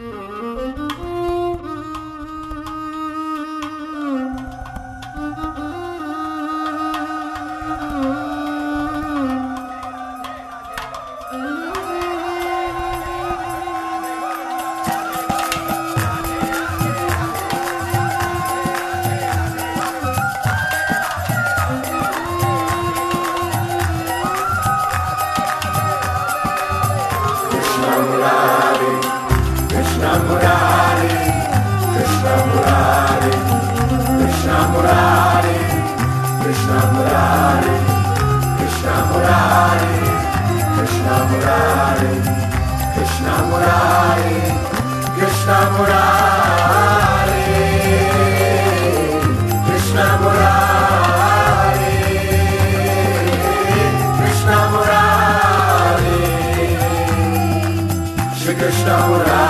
Mm-hmm. Krishna Murari, Krishna Murari, Krishna Murari, Krishna Murari, Krishna Murari, Krishna Murari, Krishna Murari, Krishna Murari, Krishna Murari, Shri Krishna Murari.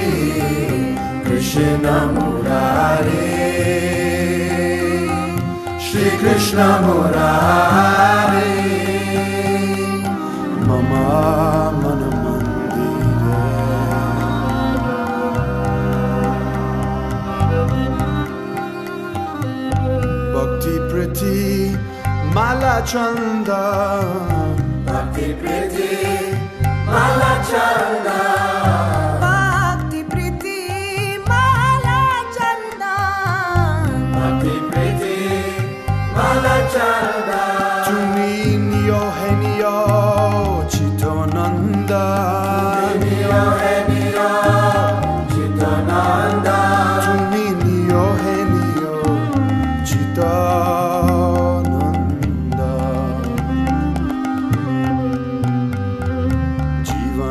Krishna Murari Shri Krishna Murari Mama Mana Mandira Bhakti Priti Mala Chanda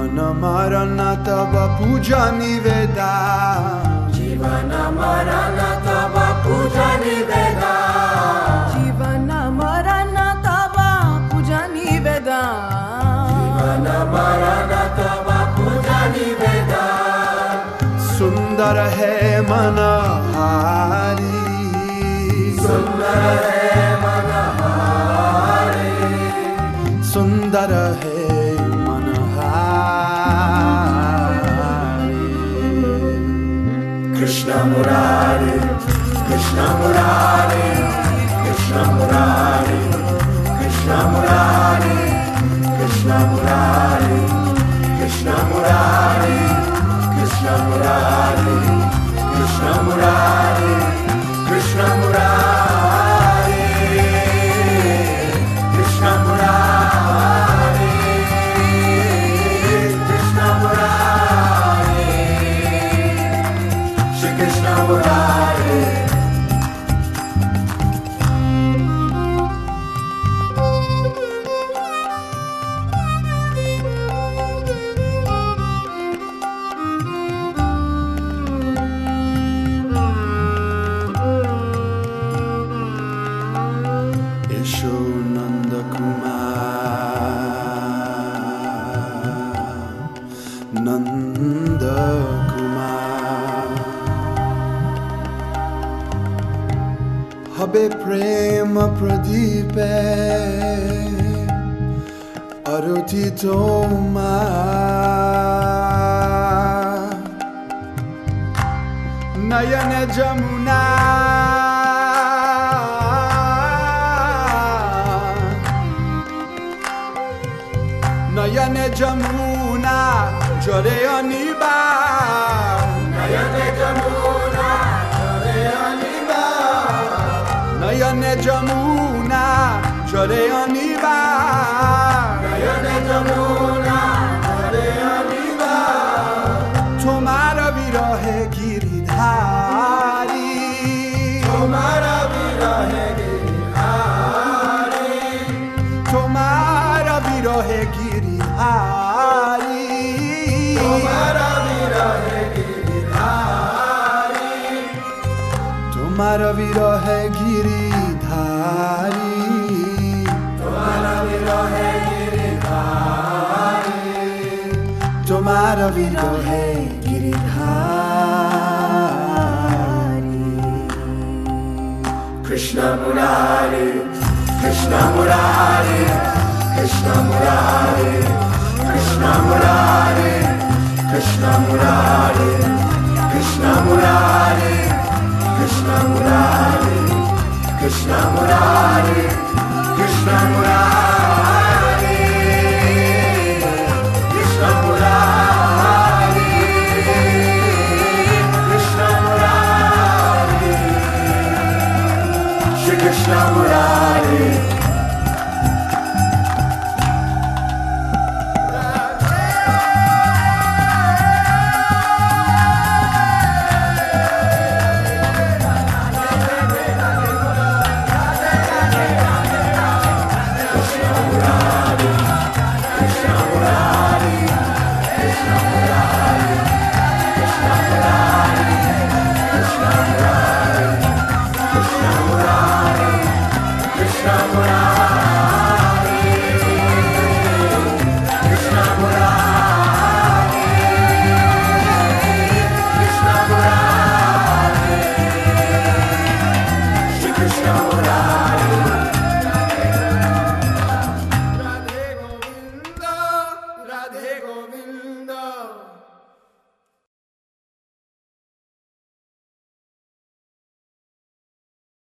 Jivana Maranatha Bapuja Niveda Jivana Maranatha Bapuja Niveda Jivana Maranatha Bapuja Niveda Jivana Maranatha Bapuja Niveda mana hari मनहारी Hai Mana Hari सुंदर Hai Krishna Murari, Krishna Murari, Krishna Murari, Krishna Murari. हबे प्रेम प्रदीपे अरुचि चोमा नयन जमुना नयन जमुना जरे अनिबा नयन जमुना चढ़े अनिवार जमुना चढ़े अनिवार छोमार भी रहे गिरिधारी छोमार भी रहे गिरिधारी छोमार भी रहे गिरिधारी छोमार भी रहे गिरिधारी तुम्हारा भी गिरिधारी कुमार विदो तो है गिरिधारी। कृष्ण मुरारी कृष्ण मुरारी कृष्ण मुरारी कृष्ण मुरारी कृष्ण मुरारी कृष्ण मुरारी कृष्ण मुरारी कृष्ण मुरारी कृष्ण मुरारी। Oh.